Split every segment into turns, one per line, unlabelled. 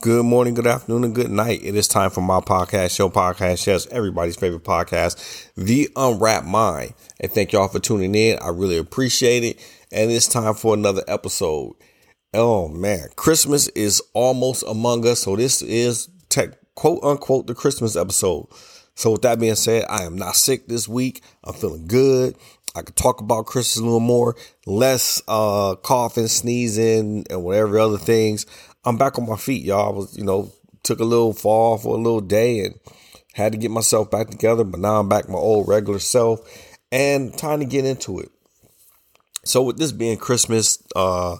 Good morning, good afternoon, and good night. It is time for my podcast, show podcast, yes, everybody's favorite podcast, The Unwrap Mind. And thank y'all for tuning in. I really appreciate it. And it's time for another episode. Oh man, Christmas is almost among us. So this is tech, quote unquote the Christmas episode. So with that being said, I am not sick this week. I'm feeling good. I could talk about Christmas a little more, less uh coughing, sneezing, and whatever other things. I'm back on my feet, y'all. I was, you know, took a little fall for a little day and had to get myself back together, but now I'm back my old regular self and time to get into it. So with this being Christmas uh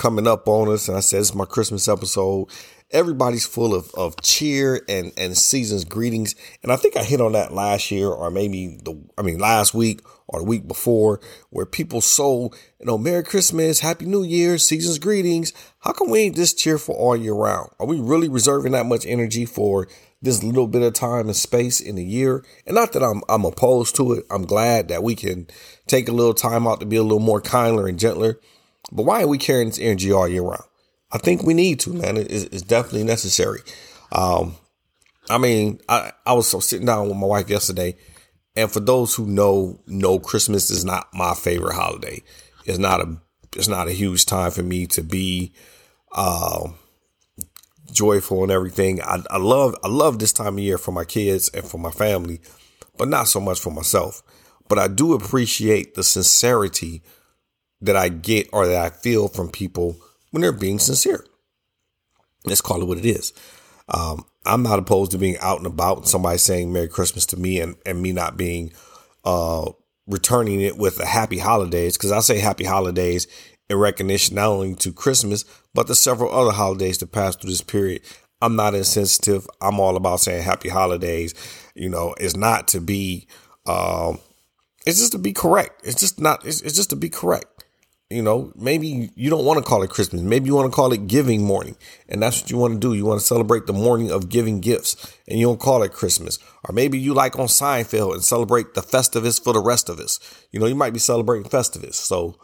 coming up on us, and I said it's my Christmas episode, everybody's full of, of cheer and, and season's greetings. And I think I hit on that last year or maybe the, I mean, last week or the week before where people so, you know, Merry Christmas, Happy New Year, season's greetings. How come we ain't this cheerful all year round? Are we really reserving that much energy for this little bit of time and space in a year? And not that I'm, I'm opposed to it. I'm glad that we can take a little time out to be a little more kinder and gentler. But why are we carrying this energy all year round? I think we need to, man. It, it's definitely necessary. Um, I mean, I, I was sitting down with my wife yesterday, and for those who know, know Christmas is not my favorite holiday. It's not a it's not a huge time for me to be uh, joyful and everything. I, I love I love this time of year for my kids and for my family, but not so much for myself. But I do appreciate the sincerity that I get or that I feel from people when they're being sincere. Let's call it what it is. Um, I'm not opposed to being out and about and somebody saying Merry Christmas to me and, and me not being uh, returning it with a happy holidays because I say happy holidays in recognition not only to Christmas but the several other holidays that pass through this period. I'm not insensitive. I'm all about saying happy holidays. You know, it's not to be, um, it's just to be correct. It's just not. It's, it's just to be correct. You know, maybe you don't want to call it Christmas. Maybe you want to call it giving morning. And that's what you want to do. You want to celebrate the morning of giving gifts and you don't call it Christmas. Or maybe you like on Seinfeld and celebrate the Festivus for the rest of us. You know, you might be celebrating Festivus. So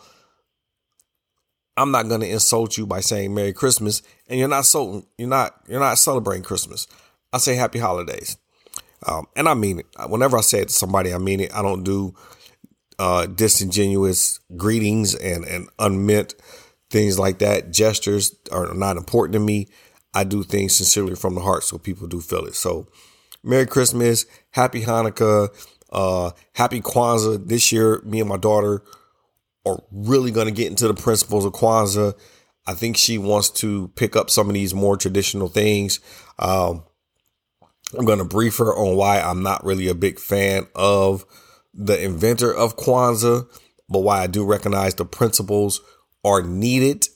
I'm not going to insult you by saying Merry Christmas and you're not so you're not you're not celebrating Christmas. I say happy holidays. Um, and I mean it. Whenever I say it to somebody, I mean it. I don't do uh, disingenuous greetings and, and unmeant things like that. Gestures are not important to me. I do things sincerely from the heart so people do feel it. So, Merry Christmas, Happy Hanukkah, uh, Happy Kwanzaa. This year, me and my daughter are really going to get into the principles of Kwanzaa. I think she wants to pick up some of these more traditional things. Um, I'm going to brief her on why I'm not really a big fan of the inventor of Kwanzaa, but why I do recognize the principles are needed.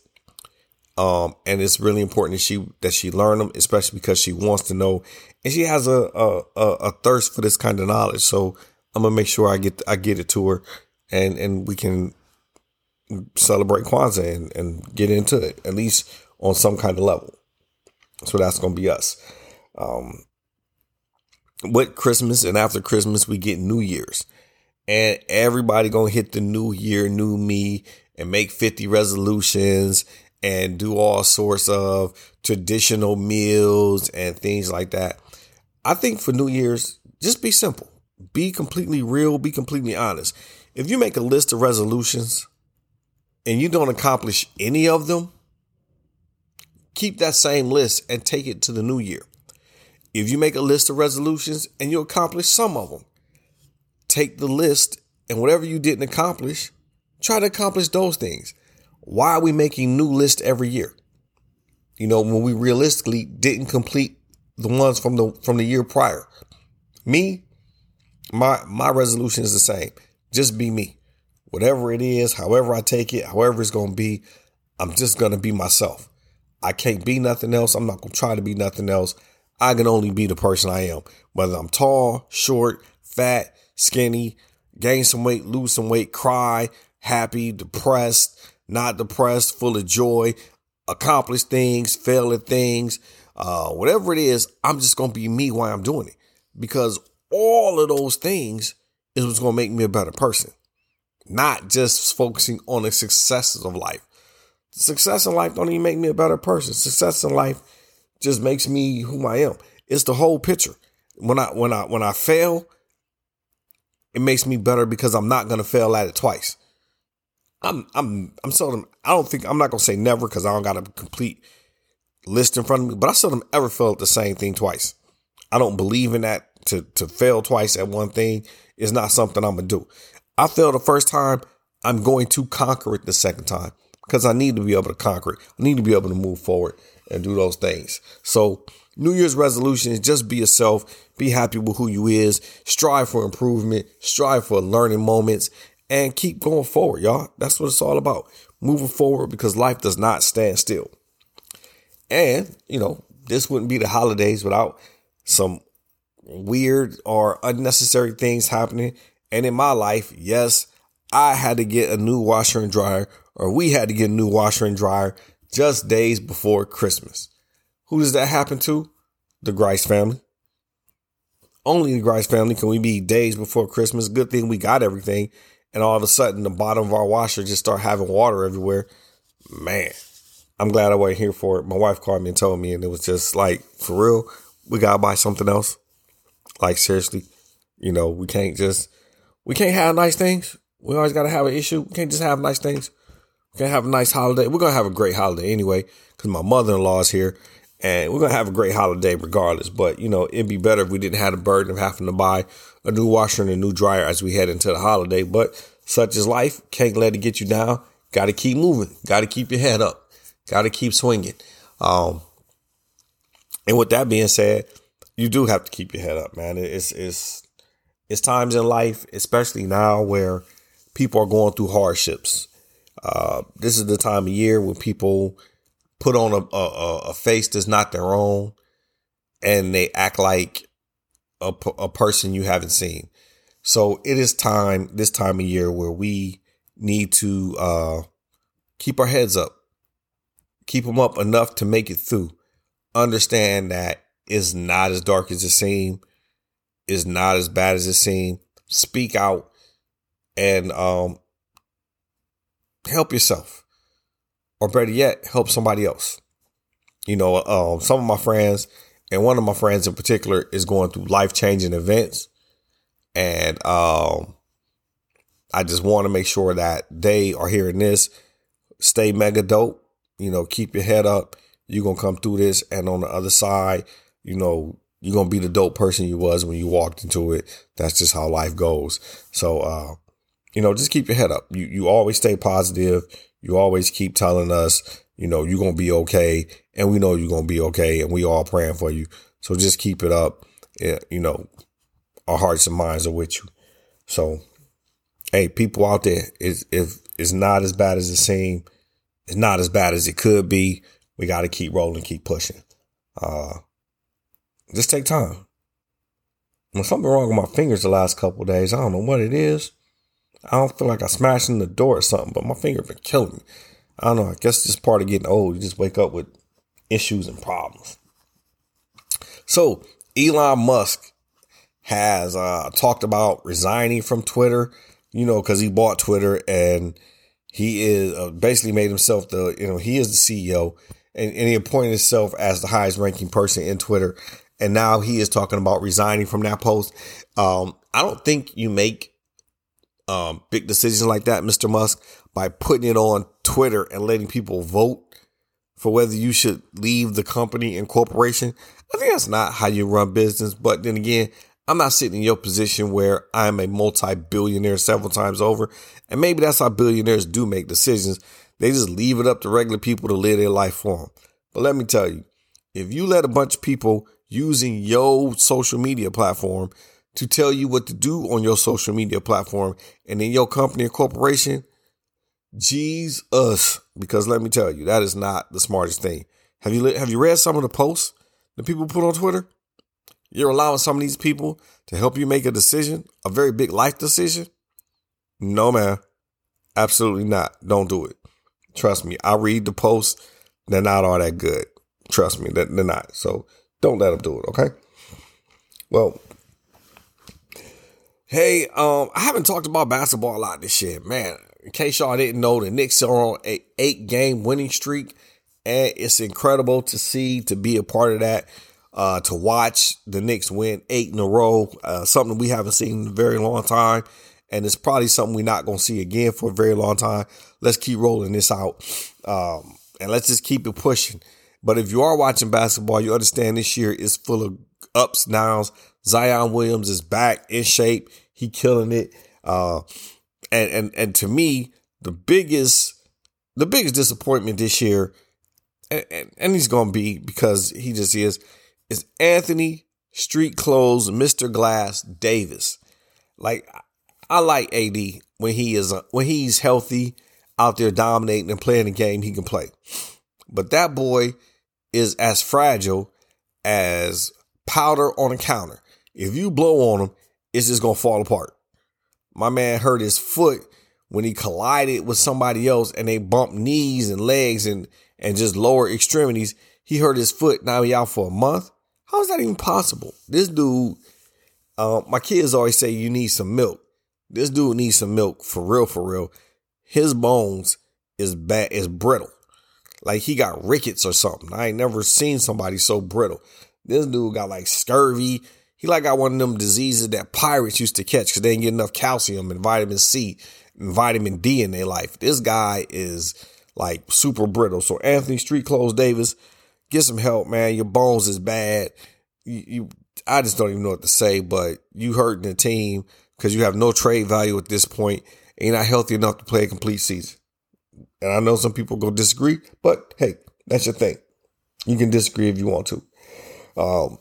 Um, and it's really important that she that she learn them, especially because she wants to know, and she has a a, a thirst for this kind of knowledge. So I'm gonna make sure I get I get it to her, and and we can celebrate Kwanzaa and, and get into it at least on some kind of level. So that's gonna be us. Um, with Christmas and after Christmas, we get New Year's and everybody gonna hit the new year, new me, and make 50 resolutions and do all sorts of traditional meals and things like that. I think for New Year's, just be simple. Be completely real, be completely honest. If you make a list of resolutions and you don't accomplish any of them, keep that same list and take it to the new year. If you make a list of resolutions and you accomplish some of them, take the list and whatever you didn't accomplish, try to accomplish those things. Why are we making new lists every year? You know, when we realistically didn't complete the ones from the from the year prior. Me, my my resolution is the same. Just be me. Whatever it is, however I take it, however it's to be, I'm just to be myself. I can't be nothing else. I'm not to try to be nothing else. I can only be the person I am. Whether I'm tall, short, fat, skinny, gain some weight, lose some weight, cry, happy, depressed, not depressed, full of joy, accomplish things, fail at things, uh, whatever it is, I'm just going to be me while I'm doing it because all of those things is what's going to make me a better person, not just focusing on the successes of life. Success in life don't even make me a better person. Success in life just makes me who I am. It's the whole picture. When I when I when I fail, it makes me better because I'm not gonna fail at it twice. I'm I'm I'm seldom I don't think I'm not gonna say never because I don't got a complete list in front of me, but I seldom ever fail at the same thing twice. I don't believe in that to to fail twice at one thing is not something I'm gonna do. I failed the first time, I'm going to conquer it the second time because I need to be able to conquer it. I need to be able to move forward and do those things. So New Year's resolution is just be yourself, be happy with who you is, strive for improvement, strive for learning moments, and keep going forward, y'all. That's what it's all about. Moving forward because life does not stand still. And, you know, this wouldn't be the holidays without some weird or unnecessary things happening. And in my life, yes, I had to get a new washer and dryer, or we had to get a new washer and dryer just days before Christmas. Who does that happen to? The Grice family. Only the Grice family can we be days before Christmas. Good thing we got everything. And all of a sudden, the bottom of our washer just start having water everywhere. Man, I'm glad I wasn't here for it. My wife called me and told me, and it was just like, for real, we gotta buy something else. Like seriously, you know, we can't just we can't have nice things. We always gotta have an issue. We can't just have nice things. We can't have a nice holiday. We're gonna have a great holiday anyway, because my mother in law is here, and we're gonna have a great holiday regardless. But you know, it'd be better if we didn't have the burden of having to buy a new washer and a new dryer as we head into the holiday. But such is life. Can't let it get you down. Got to keep moving. Got to keep your head up. Got to keep swinging. Um, and with that being said, you do have to keep your head up, man. It's it's it's times in life, especially now, where people are going through hardships. Uh, this is the time of year when people put on a, a, a face that's not their own, and they act like a, a person you haven't seen. So it is time this time of year where we need to uh, keep our heads up, keep them up enough to make it through. Understand that it's not as dark as it seems, is not as bad as it seems. Speak out and um, help yourself, or better yet, help somebody else. You know, um, some of my friends, and one of my friends in particular, is going through life changing events, and um, I just want to make sure that they are hearing this. Stay mega dope. You know, keep your head up. You're gonna come through this, and on the other side, you know, you're gonna be the dope person you was when you walked into it. That's just how life goes. So uh, you know, just keep your head up. You you always stay positive. You always keep telling us, you know, you're gonna be okay, and we know you're gonna be okay, and we all praying for you. So just keep it up. You know, our hearts and minds are with you. So, hey, people out there, if it's not as bad as it seems, it's not as bad as it could be. We got to keep rolling, keep pushing. Uh, just take time. There's something wrong with my fingers the last couple days. I don't know what it is. I don't feel like I smashed in the door or something, but my finger been killing me. I don't know. I guess it's part of getting old. You just wake up with issues and problems. So Elon Musk has uh, talked about resigning from Twitter, you know, because he bought Twitter and he is uh, basically made himself the, you know, he is the CEO and, and he appointed himself as the highest ranking person in Twitter. And now he is talking about resigning from that post. Um, I don't think you make um, big decisions like that, Mr. Musk, by putting it on Twitter and letting people vote for whether you should leave the company and corporation. I think that's not how you run business. But then again, I'm not sitting in your position where I'm a multi billionaire several times over. And maybe that's how billionaires do make decisions. They just leave it up to regular people to live their life for them. But let me tell you, if you let a bunch of people using your social media platform to tell you what to do on your social media platform and in your company or corporation, geez us. Because let me tell you, that is not the smartest thing. Have you have you read some of the posts that people put on Twitter? You're allowing some of these people to help you make a decision, a very big life decision? No, man. Absolutely not. Don't do it. Trust me. I read the posts. They're not all that good. Trust me. They're not. So don't let them do it. Okay. Well, hey, um, I haven't talked about basketball a lot this year, man. In case y'all didn't know, the Knicks are on a eight game winning streak And it's incredible to see, to be a part of that, uh, to watch the Knicks win eight in a row, uh, something we haven't seen in a very long time. And it's probably something we're not going to see again for a very long time. Let's keep rolling this out. Um, and let's just keep it pushing. But if you are watching basketball, you understand this year is full of ups, downs. Zion Williams is back in shape. He killing it. Uh, and, and, and to me, the biggest, the biggest disappointment this year, and, and, and he's to be because he just is, is Anthony Street Clothes, Mr. Glass Davis. Like, I like AD when he is, when he's healthy out there dominating and playing the game he can play. But that boy is as fragile as powder on a counter. If you blow on him, it's just to fall apart. My man hurt his foot when he collided with somebody else and they bumped knees and legs and, and just lower extremities. He hurt his foot. Now he out for a month. How is that even possible? This dude, uh, my kids always say you need some milk. This dude needs some milk for real, for real. His bones is bad, is brittle. Like he got rickets or something. I ain't never seen somebody so brittle. This dude got like scurvy. He like got one of them diseases that pirates used to catch because they didn't get enough calcium and vitamin C and vitamin D in their life. This guy is like super brittle. So Anthony Street Clothes Davis, get some help, man. Your bones is bad. You, you I just don't even know what to say, but you hurting the team because you have no trade value at this point and you're not healthy enough to play a complete season. And I know some people go disagree, but hey, that's your thing. You can disagree if you want to. Um,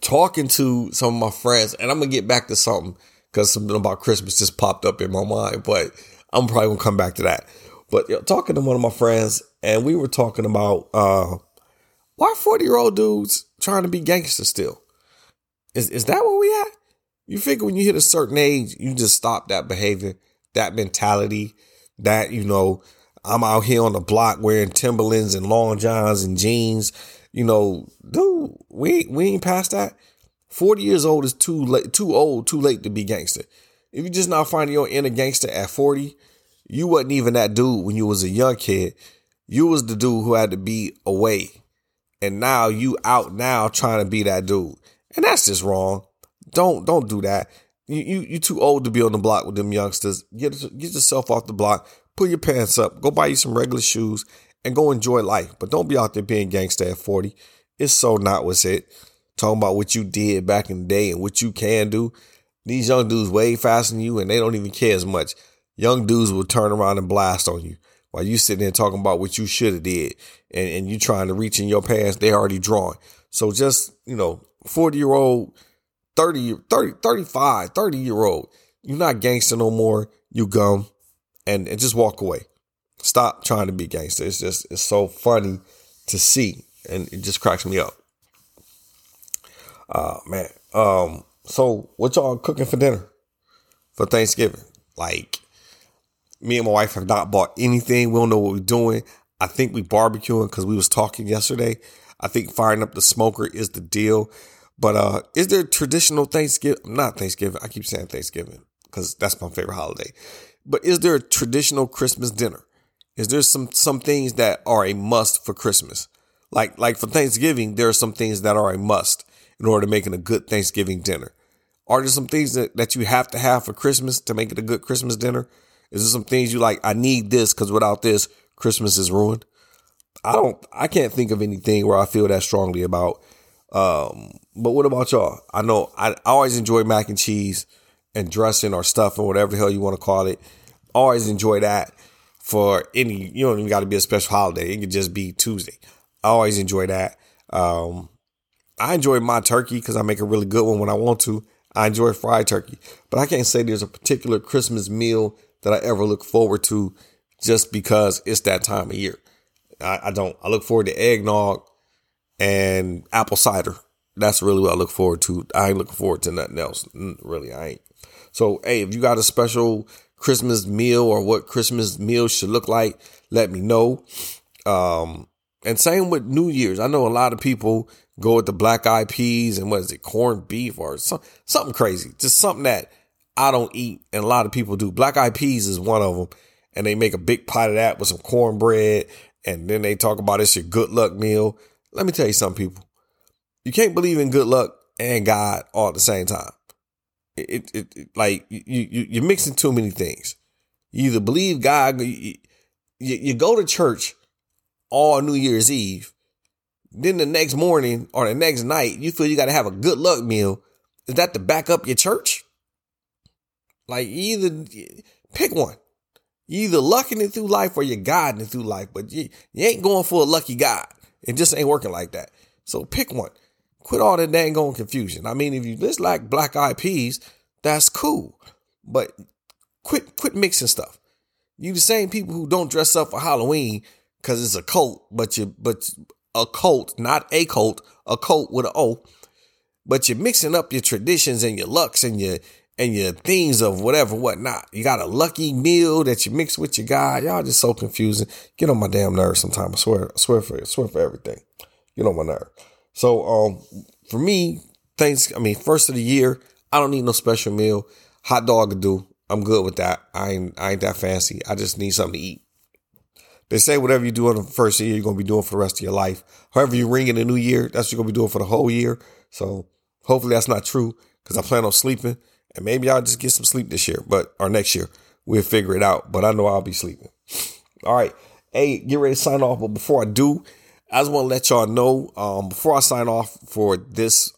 talking to some of my friends, and I'm gonna get back to something because something about Christmas just popped up in my mind, but I'm probably gonna come back to that. But you know, talking to one of my friends, and we were talking about uh, why 40 year old dudes trying to be gangsters still. Is is that where we at? You figure when you hit a certain age, you just stop that behavior, that mentality that, you know, I'm out here on the block wearing Timberlands and long johns and jeans. You know, dude, we we ain't past that. 40 years old is too late, too old, too late to be gangster. If you just not finding your inner gangster at 40, you wasn't even that dude when you was a young kid. You was the dude who had to be away. And now you out now trying to be that dude. And that's just wrong. Don't don't do that. You, you you too old to be on the block with them youngsters. Get get yourself off the block. Put your pants up. Go buy you some regular shoes and go enjoy life. But don't be out there being gangster at 40. It's so not what's it. Talking about what you did back in the day and what you can do. These young dudes way faster than you and they don't even care as much. Young dudes will turn around and blast on you while you sitting there talking about what you should have did and, and you trying to reach in your past, They already drawing. So just, you know, 40 year old 30, 30, 35, 30 year old. You're not gangster no more. You gum and, and just walk away. Stop trying to be gangster. It's just, it's so funny to see and it just cracks me up. Uh, man. Um, so what y'all cooking for dinner for Thanksgiving? Like me and my wife have not bought anything. We don't know what we're doing. I think we barbecuing because we was talking yesterday. I think firing up the smoker is the deal. But uh, is there traditional Thanksgiving? Not Thanksgiving. I keep saying Thanksgiving because that's my favorite holiday. But is there a traditional Christmas dinner? Is there some some things that are a must for Christmas? Like like for Thanksgiving, there are some things that are a must in order to make it a good Thanksgiving dinner. Are there some things that, that you have to have for Christmas to make it a good Christmas dinner? Is there some things you like? I need this because without this, Christmas is ruined. I don't. I can't think of anything where I feel that strongly about um, but what about y'all? I know I, I always enjoy mac and cheese and dressing or stuffing, whatever the hell you want to call it. Always enjoy that for any, you don't even got to be a special holiday. It could just be Tuesday. I always enjoy that. Um, I enjoy my turkey because I make a really good one when I want to. I enjoy fried turkey, but I can't say there's a particular Christmas meal that I ever look forward to just because it's that time of year. I, I don't. I look forward to eggnog and apple cider. That's really what I look forward to. I ain't looking forward to nothing else. Really, I ain't. So, hey, if you got a special Christmas meal or what Christmas meal should look like, let me know. Um, and same with New Year's. I know a lot of people go with the black eyed peas and what is it, corned beef or some, something crazy. Just something that I don't eat and a lot of people do. Black eyed peas is one of them. And they make a big pot of that with some cornbread and then they talk about it's your good luck meal. Let me tell you something, people. You can't believe in good luck and God all at the same time. It, it, it like you, you you're mixing too many things. You either believe God, you, you, you go to church all New Year's Eve, then the next morning or the next night you feel you got to have a good luck meal. Is that to back up your church? Like either pick one. You either lucking it through life or you're guiding it through life, but you, you ain't going for a lucky God. It just ain't working like that. So pick one. Quit all that dang on confusion. I mean, if you just like black eyed peas, that's cool. But quit quit mixing stuff. You the same people who don't dress up for Halloween because it's a cult, but you but a cult, not a cult, a cult with an O. But you're mixing up your traditions and your lucks and your and your things of whatever, whatnot. You got a lucky meal that you mix with your guy. Y'all just so confusing. Get on my damn nerves sometimes. I swear, I swear for I swear for everything. Get on my nerve. So um for me, thanks I mean, first of the year, I don't need no special meal. Hot dog to do. I'm good with that. I ain't I ain't that fancy. I just need something to eat. They say whatever you do in the first year, you're gonna be doing for the rest of your life. However you ring in the new year, that's what you're gonna be doing for the whole year. So hopefully that's not true because I plan on sleeping and maybe I'll just get some sleep this year, but or next year. We'll figure it out. But I know I'll be sleeping. All right. Hey, get ready to sign off. But before I do, I just want to let y'all know, um, before I sign off for this,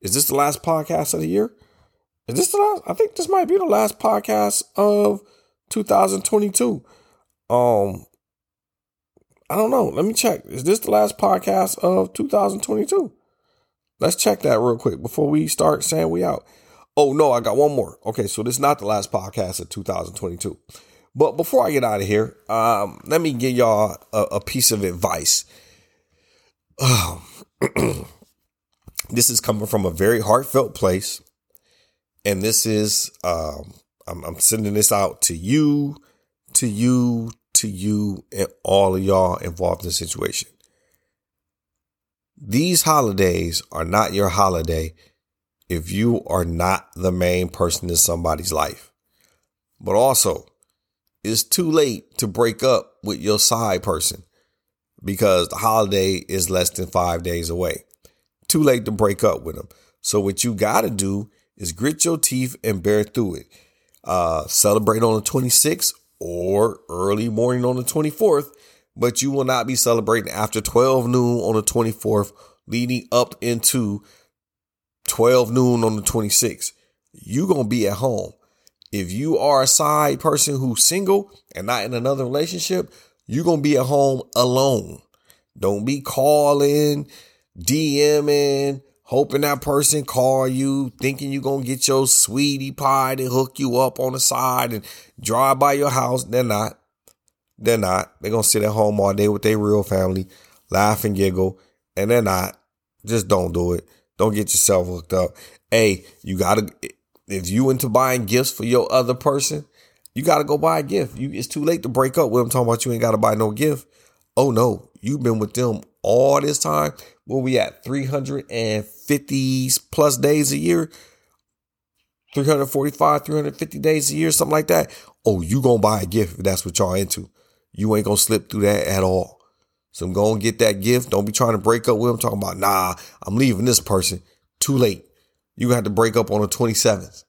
is this the last podcast of the year? Is this the last? I think this might be the last podcast of 2022. Um, I don't know. Let me check. Is this the last podcast of 2022? Let's check that real quick before we start saying we out. Oh, no, I got one more. Okay, so this is not the last podcast of 2022. But before I get out of here, um, let me give y'all a, a piece of advice. Um, this is coming from a very heartfelt place. And this is, um, I'm, I'm sending this out to you, to you, to you, and all of y'all involved in the situation. These holidays are not your holiday if you are not the main person in somebody's life. But also, it's too late to break up with your side person because the holiday is less than five days away. Too late to break up with them. So, what you got to do is grit your teeth and bear through it. Uh, celebrate on the 26th or early morning on the 24th, but you will not be celebrating after 12 noon on the 24th, leading up into 12 noon on the 26th, you going to be at home. If you are a side person who's single and not in another relationship, you're going to be at home alone. Don't be calling, DMing, hoping that person call you, thinking you're going to get your sweetie pie to hook you up on the side and drive by your house. They're not. They're not. They're going to sit at home all day with their real family, laugh and giggle, and they're not. Just don't do it. Don't get yourself hooked up. Hey, you gotta if you into buying gifts for your other person, you gotta go buy a gift. You it's too late to break up with them talking about you ain't gotta buy no gift. Oh no, you've been with them all this time. Where we at? 350 plus days a year. 345, 350 days a year, something like that. Oh, you gonna buy a gift if that's what y'all into. You ain't gonna slip through that at all. So I'm to get that gift. Don't be trying to break up with them talking about, nah, I'm leaving this person. Too late. You have to break up on the 27th.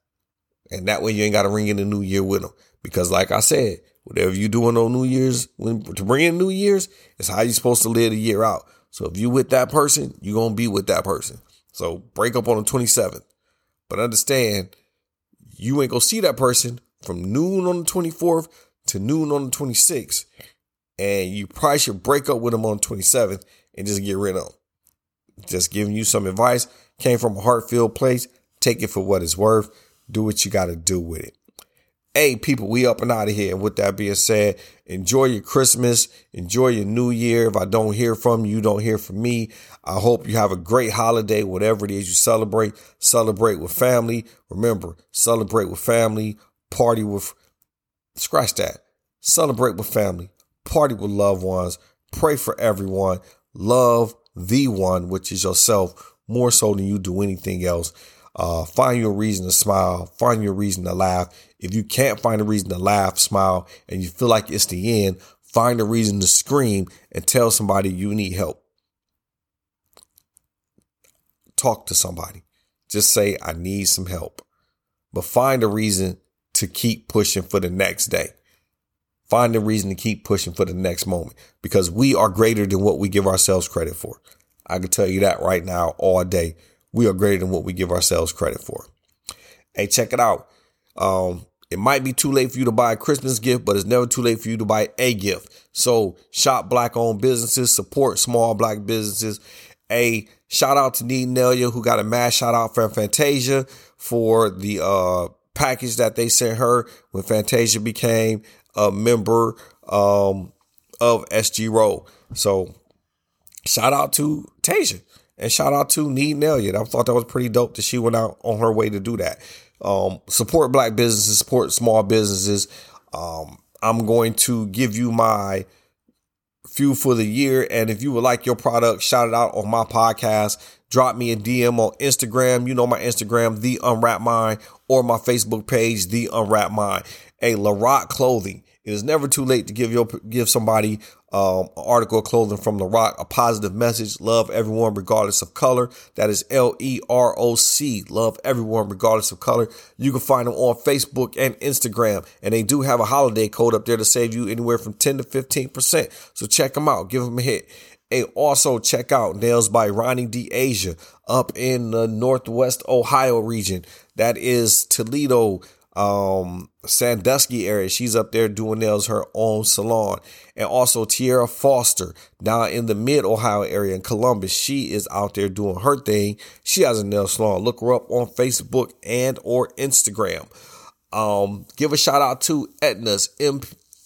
And that way you ain't got to ring in the new year with them. Because like I said, whatever you doing on New Year's, when to bring in New Year's, is how you're supposed to live the year out. So if you with that person, you're to be with that person. So break up on the 27th. But understand, you ain't to see that person from noon on the 24th to noon on the 26th and you probably should break up with them on the 27th and just get rid of them. Just giving you some advice. Came from a heart-filled place. Take it for what it's worth. Do what you got to do with it. Hey, people, we up and out of here. With that being said, enjoy your Christmas. Enjoy your New Year. If I don't hear from you, you don't hear from me. I hope you have a great holiday, whatever it is you celebrate. Celebrate with family. Remember, celebrate with family. Party with, scratch that. Celebrate with family party with loved ones, pray for everyone, love the one, which is yourself, more so than you do anything else. Uh, find your reason to smile, find your reason to laugh. If you can't find a reason to laugh, smile, and you feel like it's the end, Find a reason to scream and tell somebody you need help. Talk to somebody. Just say, I need some help. But find a reason to keep pushing for the next day. Find a reason to keep pushing for the next moment because we are greater than what we give ourselves credit for. I can tell you that right now all day. We are greater than what we give ourselves credit for. Hey, check it out. Um, it might be too late for you to buy a Christmas gift, but it's never too late for you to buy a gift. So shop black owned businesses, support small black businesses. A shout out to Need Nelia, who got a mass shout out from Fantasia for the uh, package that they sent her when Fantasia became a member um, of SG Rho. So shout out to Tasia and shout out to Need Nelia. I thought that was pretty dope that she went out on her way to do that. Um, support black businesses, support small businesses. Um, I'm going to give you my few for the year. And if you would like your product shout it out on my podcast, drop me a DM on Instagram. You know my Instagram, The Unwrap Mind, or my Facebook page, The Unwrap Mind. A Leroc Clothing. It is never too late to give your give somebody um, article of clothing from Leroc, a positive message. Love everyone regardless of color. That is L E R O C. Love everyone regardless of color. You can find them on Facebook and Instagram, and they do have a holiday code up there to save you anywhere from ten to fifteen percent. So check them out. Give them a hit. And also check out Nails by Ronnie D. Asia up in the Northwest Ohio region. That is Toledo, um, Sandusky area. She's up there doing nails her own salon. And also Tierra Foster down in the mid Ohio area in Columbus. She is out there doing her thing. She has a nail salon. Look her up on Facebook and or Instagram. Um, give a shout out to Etna's M-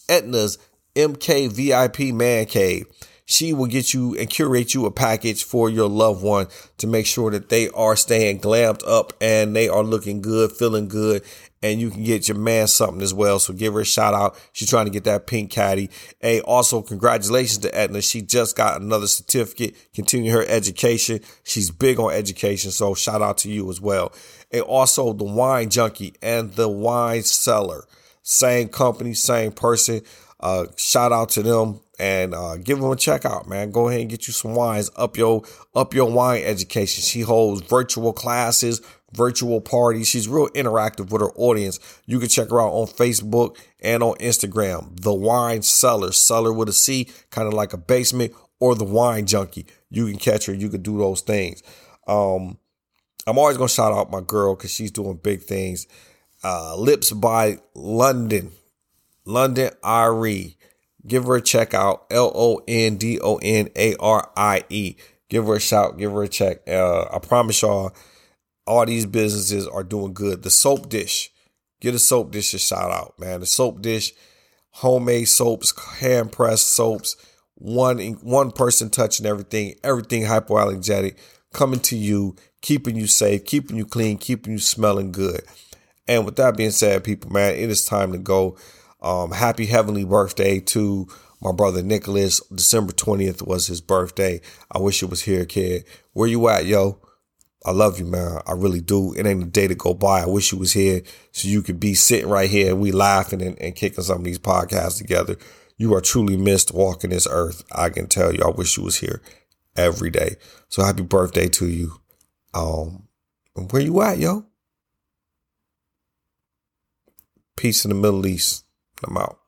Etna's MK VIP Man Cave. She will get you and curate you a package for your loved one to make sure that they are staying glammed up and they are looking good, feeling good, and you can get your man something as well. So give her a shout out. She's trying to get that pink caddy. Hey, also congratulations to Etna. She just got another certificate, continue her education. She's big on education. So shout out to you as well. And also the wine junkie and the wine seller. Same company, same person. Uh, shout out to them and uh, give them a check out, man. Go ahead and get you some wines up your up your wine education. She holds virtual classes, virtual parties. She's real interactive with her audience. You can check her out on Facebook and on Instagram. The Wine Cellar, cellar with a C, kind of like a basement, or the Wine Junkie. You can catch her. You can do those things. Um, I'm always gonna shout out my girl because she's doing big things. Uh, Lips by London, London Arie. Give her a check out. L O N D O N A R I E. Give her a shout. Give her a check. Uh, I promise y'all all these businesses are doing good. The soap dish, get a soap dish a shout out, man. The soap dish, homemade soaps, hand pressed soaps, one one person touching everything, everything hypoallergenic, coming to you, keeping you safe, keeping you clean, keeping you smelling good. And with that being said, people, man, it is time to go. Um, happy heavenly birthday to my brother Nicholas. December 20th was his birthday. I wish it was here, kid. Where you at, yo? I love you, man. I really do. It ain't a day to go by. I wish you was here so you could be sitting right here and we laughing and, and kicking some of these podcasts together. You are truly missed walking this earth. I can tell you. I wish you was here every day. So happy birthday to you. Um, where you at, yo? Peace in the Middle East. I'm out.